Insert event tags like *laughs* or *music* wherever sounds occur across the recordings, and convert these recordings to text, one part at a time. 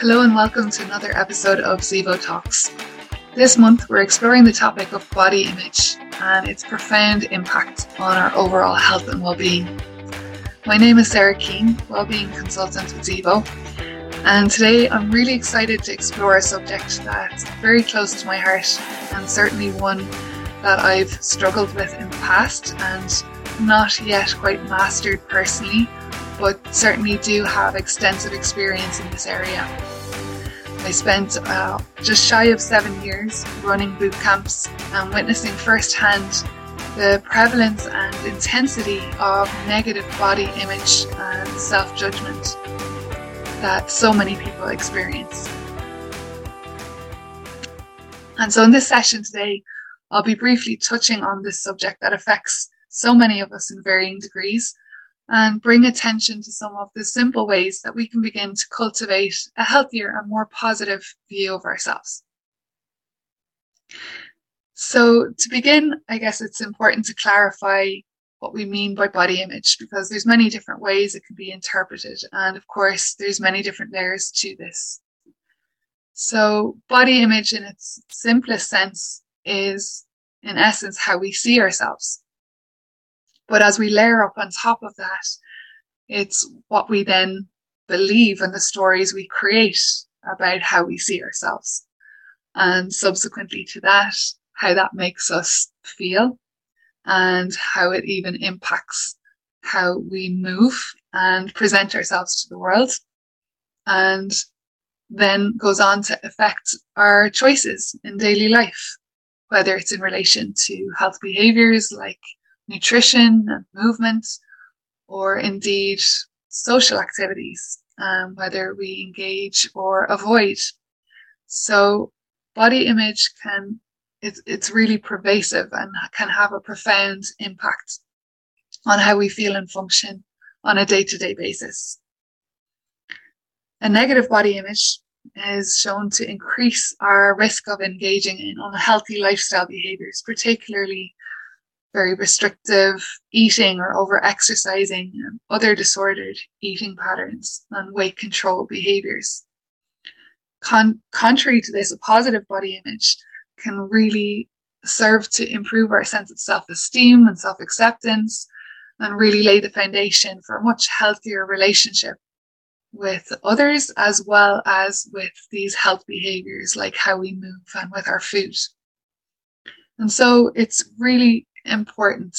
Hello and welcome to another episode of Zevo Talks. This month we're exploring the topic of body image and its profound impact on our overall health and well-being. My name is Sarah Keane, Wellbeing Consultant with Zevo, and today I'm really excited to explore a subject that's very close to my heart and certainly one that I've struggled with in the past and not yet quite mastered personally, but certainly do have extensive experience in this area. I spent uh, just shy of seven years running boot camps and witnessing firsthand the prevalence and intensity of negative body image and self judgment that so many people experience. And so, in this session today, I'll be briefly touching on this subject that affects so many of us in varying degrees and bring attention to some of the simple ways that we can begin to cultivate a healthier and more positive view of ourselves. So to begin, I guess it's important to clarify what we mean by body image because there's many different ways it can be interpreted and of course there's many different layers to this. So body image in its simplest sense is in essence how we see ourselves. But as we layer up on top of that, it's what we then believe and the stories we create about how we see ourselves. And subsequently to that, how that makes us feel and how it even impacts how we move and present ourselves to the world. And then goes on to affect our choices in daily life, whether it's in relation to health behaviors like nutrition and movement, or indeed social activities, um, whether we engage or avoid. So body image can, it's, it's really pervasive and can have a profound impact on how we feel and function on a day to day basis. A negative body image is shown to increase our risk of engaging in unhealthy lifestyle behaviors, particularly very restrictive eating or over exercising and other disordered eating patterns and weight control behaviors. Con- contrary to this, a positive body image can really serve to improve our sense of self esteem and self acceptance and really lay the foundation for a much healthier relationship with others as well as with these health behaviors like how we move and with our food. And so it's really important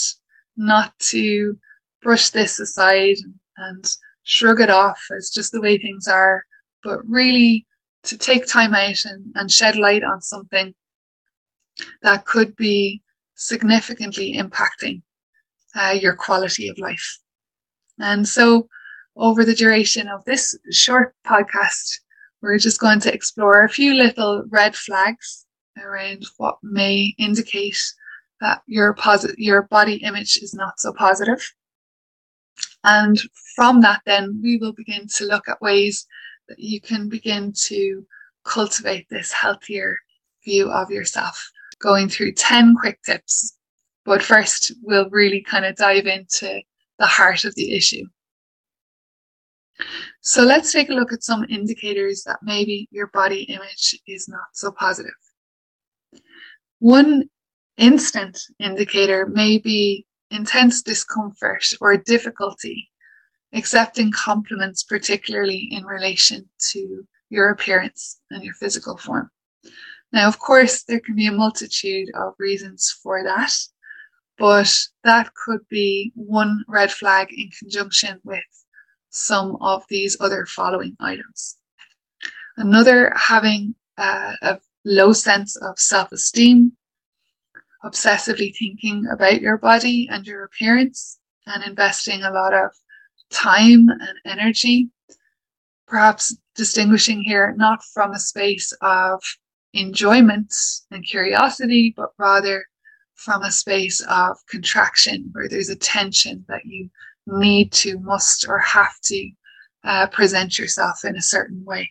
not to brush this aside and shrug it off as just the way things are, but really to take time out and, and shed light on something that could be significantly impacting uh, your quality of life. And so, over the duration of this short podcast, we're just going to explore a few little red flags around what may indicate that your posit- your body image is not so positive. And from that, then we will begin to look at ways that you can begin to cultivate this healthier view of yourself, going through 10 quick tips. But first, we'll really kind of dive into the heart of the issue. So let's take a look at some indicators that maybe your body image is not so positive. One instant indicator may be intense discomfort or difficulty accepting compliments, particularly in relation to your appearance and your physical form. Now, of course, there can be a multitude of reasons for that, but that could be one red flag in conjunction with some of these other following items. Another, having uh, a low sense of self esteem, obsessively thinking about your body and your appearance and investing a lot of time and energy. Perhaps distinguishing here not from a space of enjoyment and curiosity, but rather from a space of contraction where there's a tension that you need to, must, or have to uh, present yourself in a certain way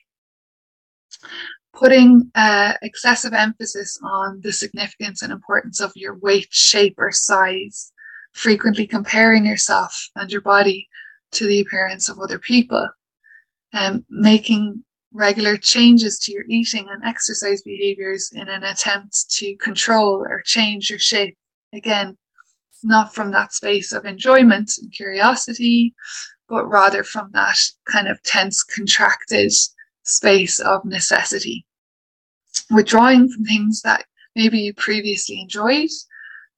putting uh, excessive emphasis on the significance and importance of your weight, shape, or size, frequently comparing yourself and your body to the appearance of other people, and um, making regular changes to your eating and exercise behaviors in an attempt to control or change your shape. Again, not from that space of enjoyment and curiosity, but rather from that kind of tense, contracted space of necessity. Withdrawing from things that maybe you previously enjoyed,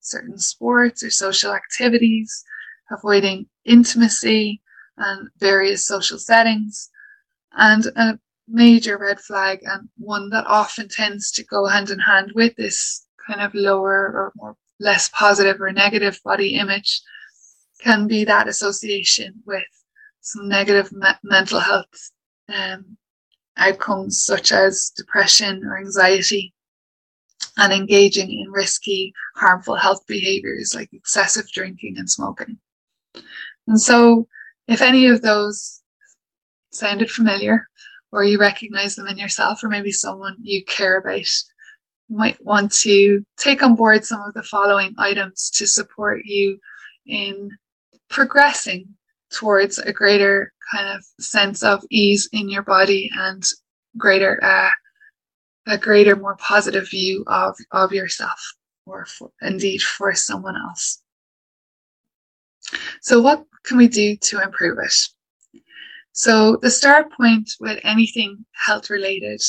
certain sports or social activities, avoiding intimacy and various social settings, and a major red flag and one that often tends to go hand in hand with this kind of lower or more less positive or negative body image can be that association with some negative me- mental health um, outcomes such as depression or anxiety and engaging in risky, harmful health behaviors like excessive drinking and smoking. And so, if any of those sounded familiar, or you recognize them in yourself, or maybe someone you care about, you might want to take on board some of the following items to support you in progressing towards a greater kind of sense of ease in your body and greater uh, a greater more positive view of of yourself or for, indeed for someone else. So what can we do to improve it? So the start point with anything health related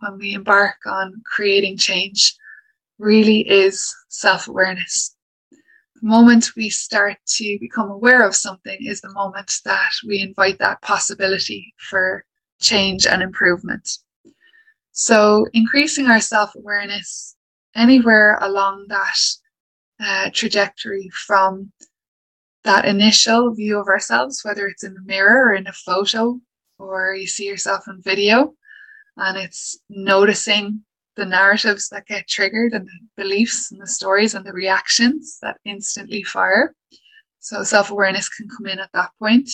when we embark on creating change really is self-awareness moment we start to become aware of something is the moment that we invite that possibility for change and improvement. So, increasing our self awareness anywhere along that uh, trajectory from that initial view of ourselves, whether it's in the mirror or in a photo, or you see yourself in video, and it's noticing the narratives that get triggered and the beliefs and the stories and the reactions that instantly fire. So self awareness can come in at that point.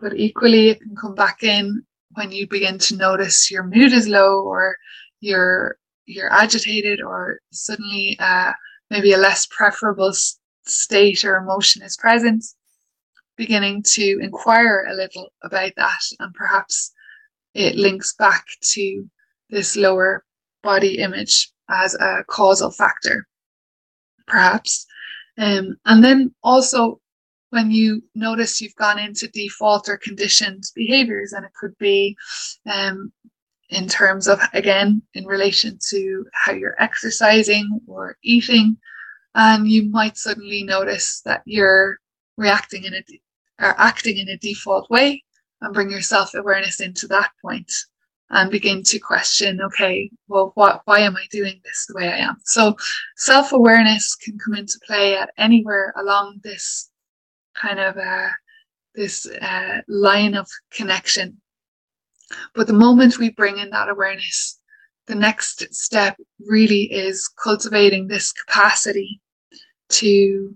But equally, it can come back in when you begin to notice your mood is low or you're you're agitated or suddenly uh, maybe a less preferable state or emotion is present beginning to inquire a little about that and perhaps it links back to this lower body image as a causal factor, perhaps. Um, and then also when you notice you've gone into default or conditioned behaviors, and it could be um, in terms of, again, in relation to how you're exercising or eating, and you might suddenly notice that you're reacting in a or acting in a default way and bring your self awareness into that point and begin to question okay well what why am i doing this the way i am? So self-awareness can come into play at anywhere along this kind of uh, this uh, line of connection. But the moment we bring in that awareness the next step really is cultivating this capacity to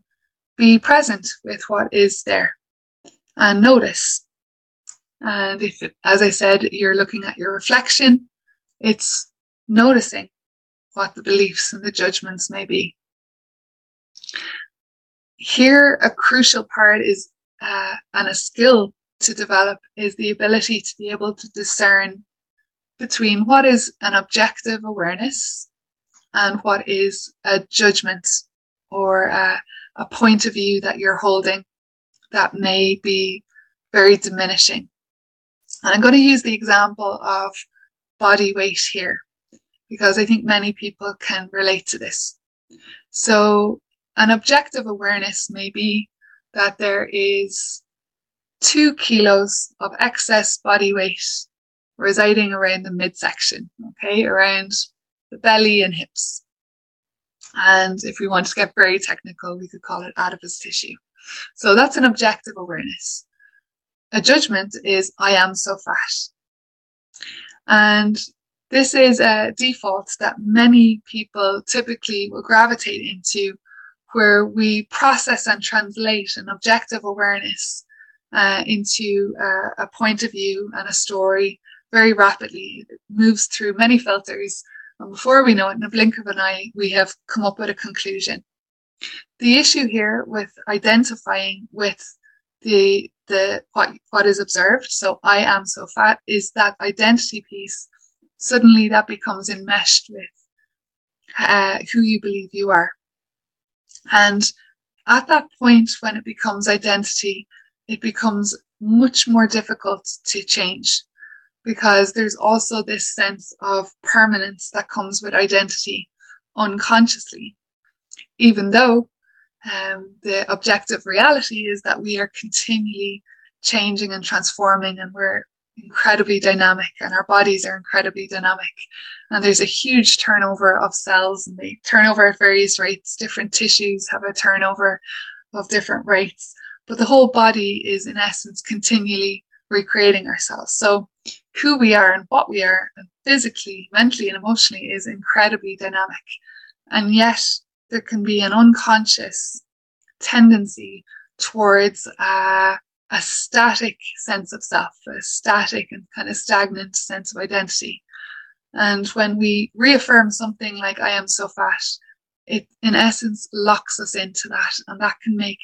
be present with what is there and notice and if, as I said, you're looking at your reflection, it's noticing what the beliefs and the judgments may be. Here, a crucial part is, uh, and a skill to develop is the ability to be able to discern between what is an objective awareness and what is a judgment or a point of view that you're holding that may be very diminishing and I'm going to use the example of body weight here because I think many people can relate to this. So, an objective awareness may be that there is two kilos of excess body weight residing around the midsection, okay, around the belly and hips. And if we want to get very technical, we could call it adipose tissue. So that's an objective awareness a judgment is I am so fat. And this is a default that many people typically will gravitate into where we process and translate an objective awareness uh, into uh, a point of view and a story very rapidly. It moves through many filters. And before we know it, in a blink of an eye, we have come up with a conclusion. The issue here with identifying with the the what what is observed. So I am so fat is that identity piece. Suddenly that becomes enmeshed with uh, who you believe you are. And at that point, when it becomes identity, it becomes much more difficult to change because there's also this sense of permanence that comes with identity unconsciously, even though um, the objective reality is that we are continually changing and transforming and we're incredibly dynamic and our bodies are incredibly dynamic. And there's a huge turnover of cells and they turn over at various rates. Different tissues have a turnover of different rates. But the whole body is in essence continually recreating ourselves. So who we are and what we are physically mentally and emotionally is incredibly dynamic. And yet there can be an unconscious tendency towards uh, a static sense of self, a static and kind of stagnant sense of identity. And when we reaffirm something like, I am so fat, it in essence locks us into that. And that can make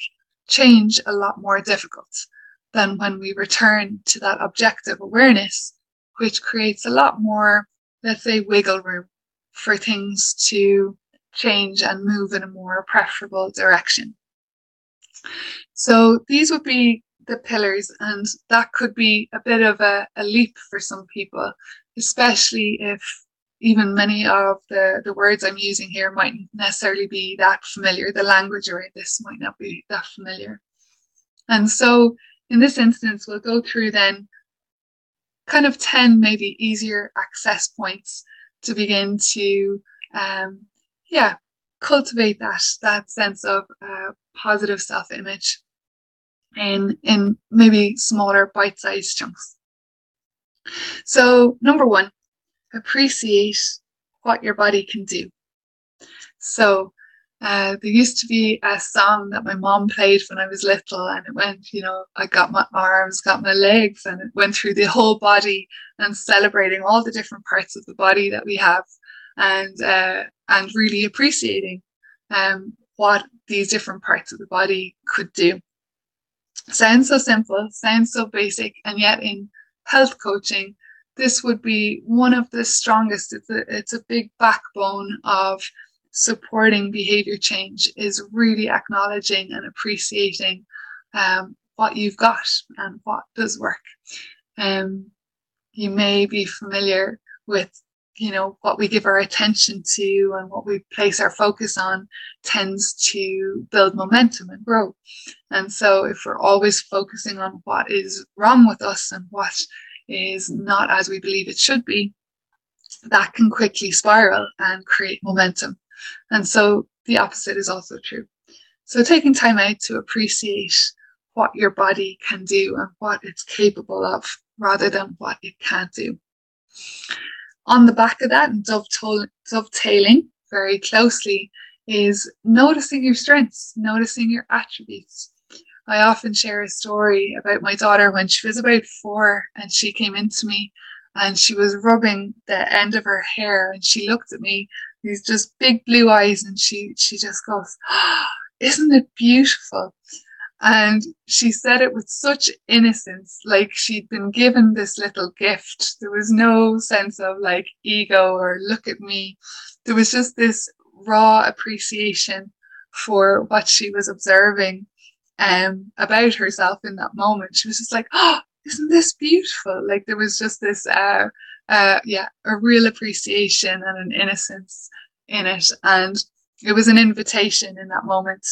change a lot more difficult than when we return to that objective awareness, which creates a lot more, let's say, wiggle room for things to change and move in a more preferable direction. So these would be the pillars, and that could be a bit of a, a leap for some people, especially if even many of the, the words I'm using here mightn't necessarily be that familiar. The language around this might not be that familiar. And so in this instance, we'll go through then kind of 10 maybe easier access points to begin to um, yeah, cultivate that that sense of uh, positive self-image in in maybe smaller bite-sized chunks. So number one, appreciate what your body can do. So uh, there used to be a song that my mom played when I was little, and it went, you know, I got my arms, got my legs, and it went through the whole body and celebrating all the different parts of the body that we have and uh, and really appreciating um, what these different parts of the body could do. Sounds so simple, sounds so basic, and yet in health coaching, this would be one of the strongest. It's a, it's a big backbone of supporting behavior change is really acknowledging and appreciating um, what you've got and what does work. Um, you may be familiar with you know what we give our attention to and what we place our focus on tends to build momentum and grow. And so if we're always focusing on what is wrong with us and what is not as we believe it should be that can quickly spiral and create momentum. And so the opposite is also true. So taking time out to appreciate what your body can do and what it's capable of rather than what it can't do on the back of that and dovetailing very closely is noticing your strengths, noticing your attributes. I often share a story about my daughter when she was about four and she came into me and she was rubbing the end of her hair and she looked at me, these just big blue eyes, and she she just goes, oh, Isn't it beautiful? And she said it with such innocence, like she'd been given this little gift. There was no sense of like ego or look at me. There was just this raw appreciation for what she was observing um, about herself in that moment. She was just like, oh, isn't this beautiful? Like there was just this, uh, uh, yeah, a real appreciation and an innocence in it. And it was an invitation in that moment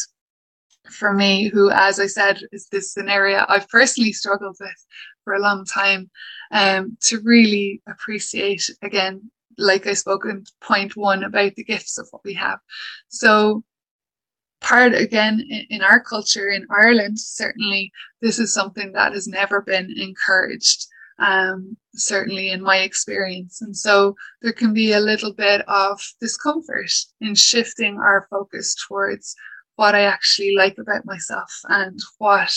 for me, who, as I said, is this area I've personally struggled with for a long time, um, to really appreciate again, like I spoke in point one about the gifts of what we have. So part again in, in our culture in Ireland, certainly this is something that has never been encouraged. Um, certainly in my experience. And so there can be a little bit of discomfort in shifting our focus towards what I actually like about myself and what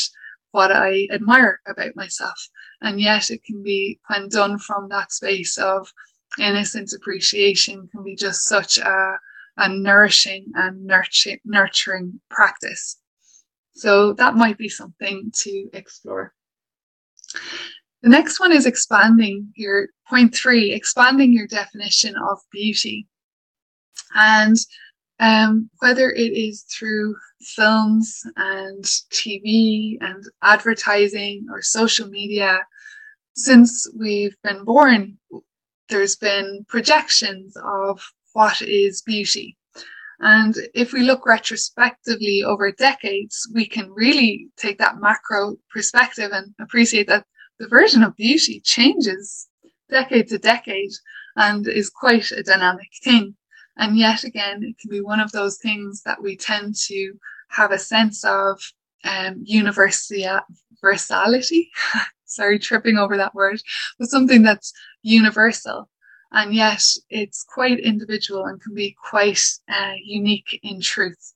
what I admire about myself. And yet it can be when done from that space of innocent appreciation can be just such a, a nourishing and nurturing, nurturing practice. So that might be something to explore. The next one is expanding your point three, expanding your definition of beauty. And um, whether it is through films and TV and advertising or social media, since we've been born, there's been projections of what is beauty. And if we look retrospectively over decades, we can really take that macro perspective and appreciate that the version of beauty changes decade to decade and is quite a dynamic thing. And yet again, it can be one of those things that we tend to have a sense of um, universality. *laughs* Sorry, tripping over that word, but something that's universal. And yet it's quite individual and can be quite uh, unique in truth.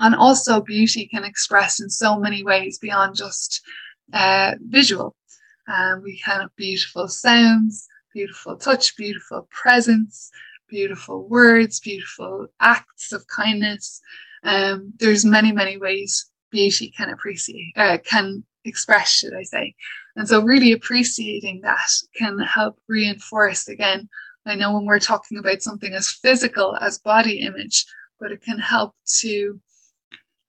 And also, beauty can express in so many ways beyond just uh, visual. Um, we have beautiful sounds, beautiful touch, beautiful presence, beautiful words, beautiful acts of kindness. Um, there's many, many ways beauty can appreciate, uh, can express, should I say. And so really appreciating that can help reinforce again. I know when we're talking about something as physical as body image, but it can help to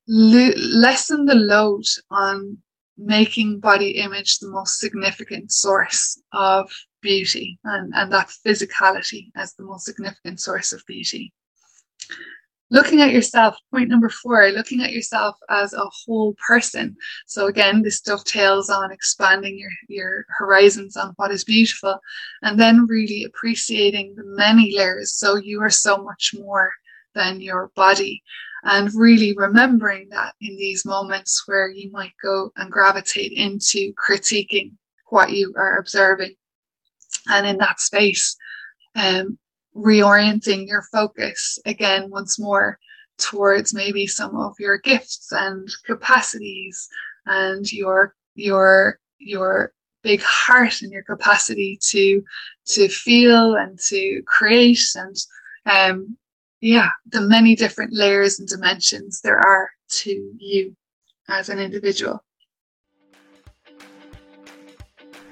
lessen the load on making body image the most significant source of beauty and, and that physicality as the most significant source of beauty. Looking at yourself, point number four, looking at yourself as a whole person. So again, this dovetails on expanding your, your horizons on what is beautiful and then really appreciating the many layers. So you are so much more than your body and really remembering that in these moments where you might go and gravitate into critiquing what you are observing. And in that space um, reorienting your focus again once more towards maybe some of your gifts and capacities and your your your big heart and your capacity to to feel and to create and um yeah the many different layers and dimensions there are to you as an individual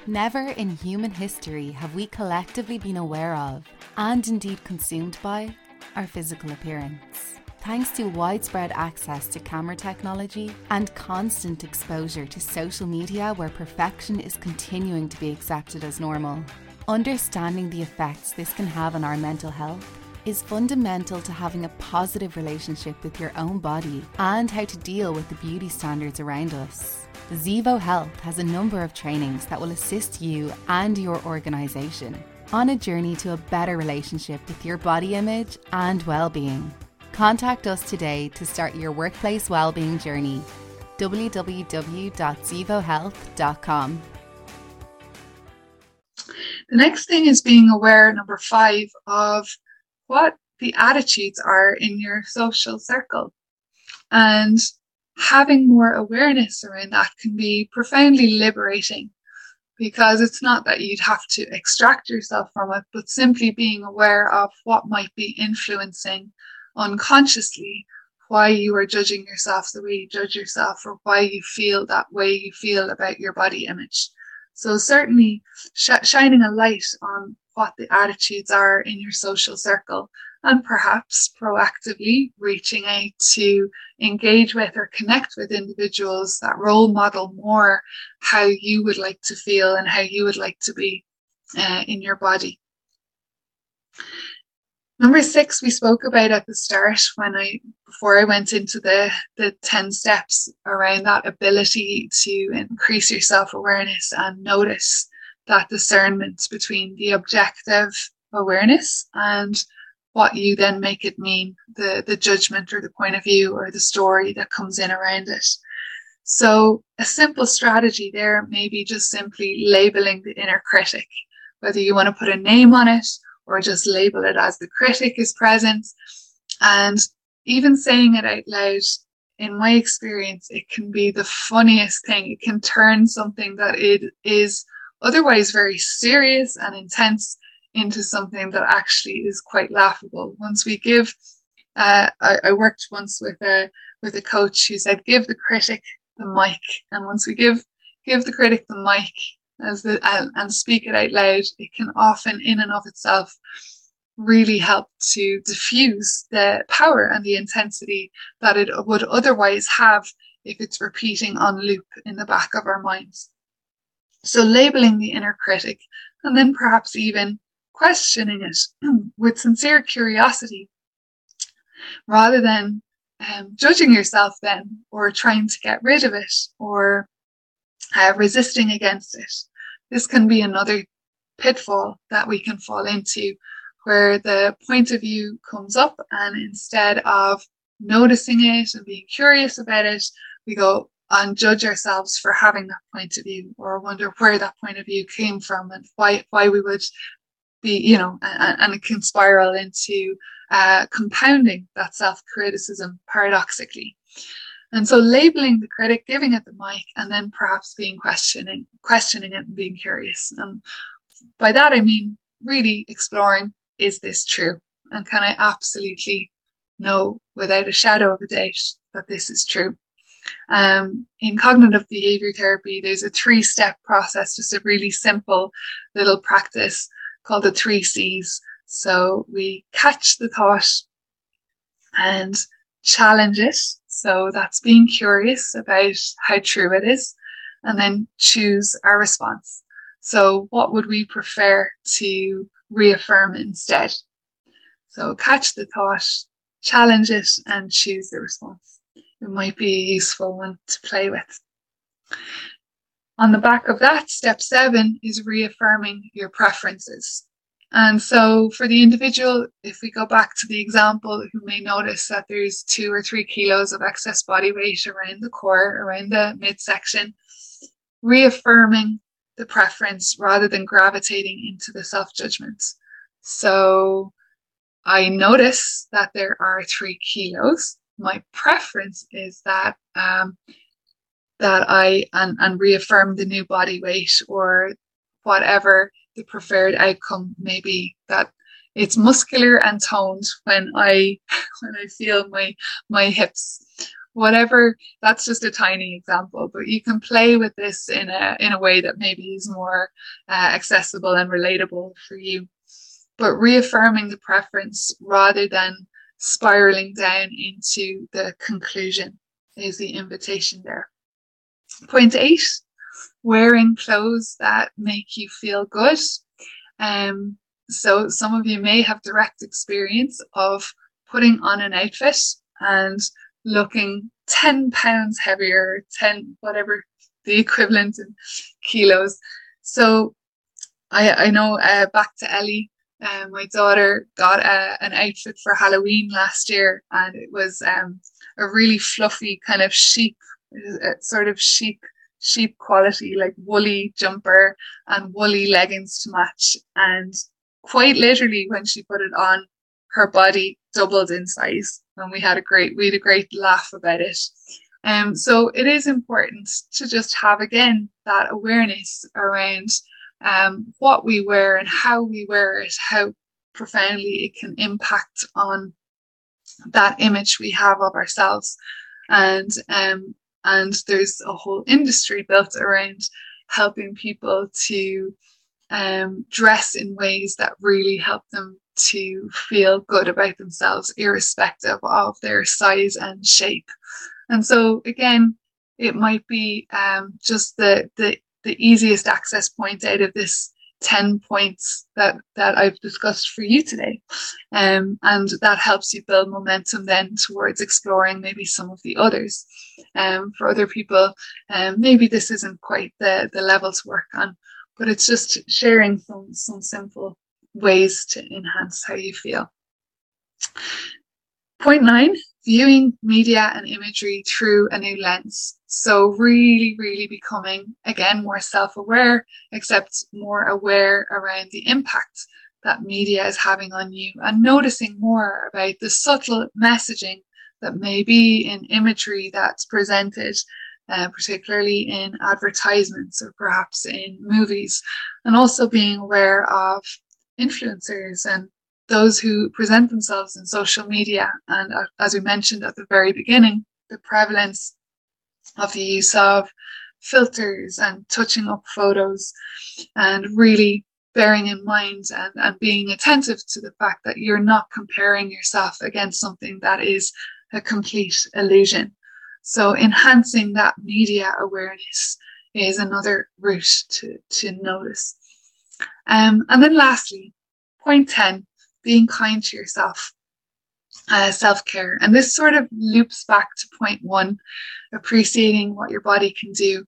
Never in human history have we collectively been aware of, and indeed consumed by, our physical appearance. Thanks to widespread access to camera technology and constant exposure to social media where perfection is continuing to be accepted as normal. Understanding the effects this can have on our mental health is fundamental to having a positive relationship with your own body and how to deal with the beauty standards around us. Zevo Health has a number of trainings that will assist you and your organisation on a journey to a better relationship with your body image and well-being. Contact us today to start your workplace well-being journey. www.zevohealth.com. The next thing is being aware, number five, of what the attitudes are in your social circle. And having more awareness around that can be profoundly liberating because it's not that you'd have to extract yourself from it, but simply being aware of what might be influencing unconsciously why you are judging yourself the way you judge yourself or why you feel that way you feel about your body image. So certainly sh- shining a light on what the attitudes are in your social circle and perhaps proactively reaching out to engage with or connect with individuals that role model more how you would like to feel and how you would like to be uh, in your body. Number six, we spoke about at the start when I, before I went into the, the 10 steps around that ability to increase your self awareness and notice that discernment between the objective awareness and what you then make it mean, the, the judgment or the point of view or the story that comes in around it. So a simple strategy there may be just simply labeling the inner critic, whether you want to put a name on it or just label it as the critic is present. And even saying it out loud, in my experience, it can be the funniest thing. It can turn something that it is otherwise very serious and intense into something that actually is quite laughable. Once we give, uh, I, I, worked once with a with a coach who said, give the critic the mic. And once we give, give the critic the mic as the, and, and speak it out loud, it can often in and of itself really help to diffuse the power and the intensity that it would otherwise have if it's repeating on loop in the back of our minds. So labeling the inner critic and then perhaps even questioning it *clears throat* with sincere curiosity rather than um, judging yourself then or trying to get rid of it or uh, resisting against it. This can be another pitfall that we can fall into where the point of view comes up and instead of noticing it and being curious about it, we go and judge ourselves for having that point of view or wonder where that point of view came from and why why we would be you know and, and it can spiral into uh, compounding that self-criticism paradoxically. And so labeling the critic giving it the mic and then perhaps being questioning questioning it and being curious. And by that i mean really exploring is this true? And can i absolutely know without a shadow of a doubt that this is true um, in cognitive behavior therapy, there's a three step process, just a really simple little practice called the three C's. So we catch the thought and challenge it. So that's being curious about how true it is and then choose our response. So what would we prefer to reaffirm instead? So catch the thought, challenge it and choose the response it might be a useful one to play with. On the back of that, step seven is reaffirming your preferences. And so for the individual, if we go back to the example, who may notice that there's two or three kilos of excess body weight around the core, around the midsection, reaffirming the preference rather than gravitating into the self judgment. So I notice that there are three kilos my preference is that um, that I and, and reaffirm the new body weight or whatever the preferred outcome may be. That it's muscular and toned when I *laughs* when I feel my my hips. Whatever that's just a tiny example, but you can play with this in a in a way that maybe is more uh, accessible and relatable for you. But reaffirming the preference rather than spiraling down into the conclusion is the invitation there. Point eight, wearing clothes that make you feel good. Um, so some of you may have direct experience of putting on an outfit and looking 10 pounds heavier, 10, whatever the equivalent in kilos. So I, I know uh, back to Ellie, um, my daughter got a, an outfit for Halloween last year, and it was um, a really fluffy kind of sheep, uh, sort of sheep sheep quality, like woolly jumper and woolly leggings to match. And quite literally, when she put it on, her body doubled in size, and we had a great we had a great laugh about it. Um, so it is important to just have again that awareness around um, what we wear and how we wear it, how profoundly it can impact on that image we have of ourselves. And um, and there's a whole industry built around helping people to um, dress in ways that really help them to feel good about themselves, irrespective of their size and shape. And so, again, it might be um, just the the the easiest access point out of this 10 points that that I've discussed for you today. Um, and that helps you build momentum then towards exploring maybe some of the others. Um, for other people, um, maybe this isn't quite the, the level to work on, but it's just sharing some, some simple ways to enhance how you feel. Point nine, viewing media and imagery through a new lens. So really, really becoming again more self-aware, except more aware around the impact that media is having on you and noticing more about the subtle messaging that may be in imagery that's presented, uh, particularly in advertisements or perhaps in movies, and also being aware of influencers and those who present themselves in social media. And uh, as we mentioned at the very beginning, the prevalence of the use of filters and touching up photos and really bearing in mind and, and being attentive to the fact that you're not comparing yourself against something that is a complete illusion. So enhancing that media awareness is another route to, to notice. Um, and then lastly, point 10, being kind to yourself. Uh, self care. And this sort of loops back to point one, appreciating what your body can do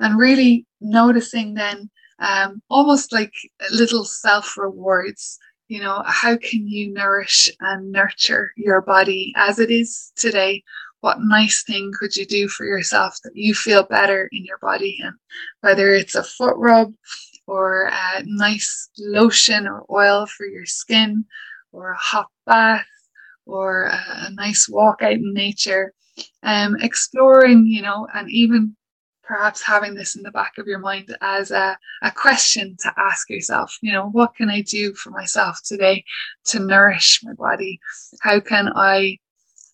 and really noticing then um, almost like little self rewards. You know, how can you nourish and nurture your body as it is today? What nice thing could you do for yourself that you feel better in your body? And whether it's a foot rub or a nice lotion or oil for your skin or a hot bath or a, nice walk out in nature, um, exploring, you know, and even perhaps having this in the back of your mind as a, a question to ask yourself, you know, what can I do for myself today to nourish my body? How can I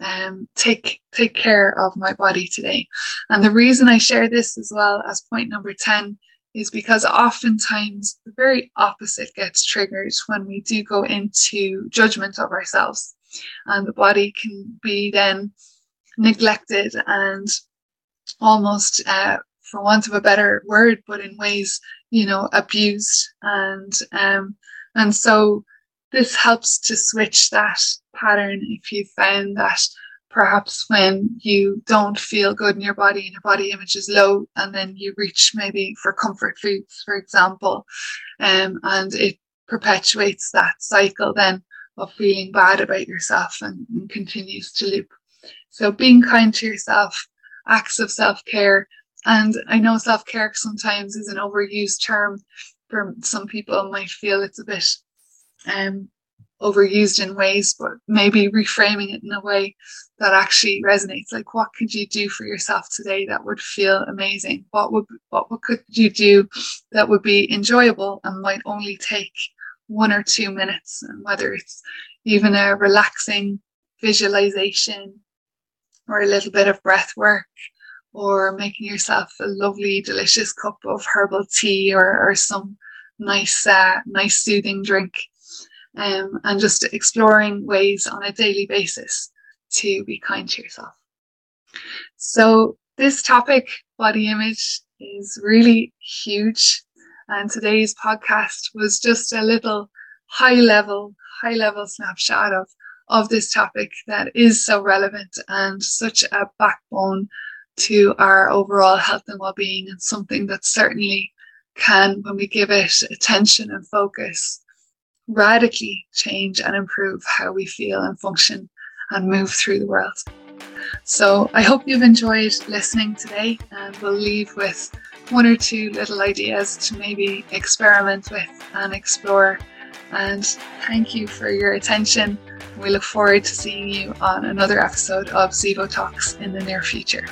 um, take take care of my body today? And the reason I share this as well as point number 10 is because oftentimes the very opposite gets triggered when we do go into judgment of ourselves. And the body can be then neglected and almost, uh, for want of a better word, but in ways, you know, abused. And, um, and so this helps to switch that pattern if you found that perhaps when you don't feel good in your body and your body image is low and then you reach maybe for comfort foods for example um, and it perpetuates that cycle then of feeling bad about yourself and, and continues to loop. So being kind to yourself acts of self-care and i know self-care sometimes is an overused term for some people might feel it's a bit um, overused in ways, but maybe reframing it in a way that actually resonates. Like, what could you do for yourself today that would feel amazing? What would what, what could you do that would be enjoyable and might only take one or two minutes? And whether it's even a relaxing visualization or a little bit of breath work or making yourself a lovely, delicious cup of herbal tea or, or some nice, uh, nice soothing drink um, and just exploring ways on a daily basis to be kind to yourself. So this topic, body image, is really huge. And today's podcast was just a little high level, high level snapshot of, of this topic that is so relevant and such a backbone to our overall health and well-being and something that certainly can, when we give it attention and focus, radically change and improve how we feel and function and move through the world. So I hope you've enjoyed listening today and we'll leave with one or two little ideas to maybe experiment with and explore. And thank you for your attention. We look forward to seeing you on another episode of Zevo Talks in the near future.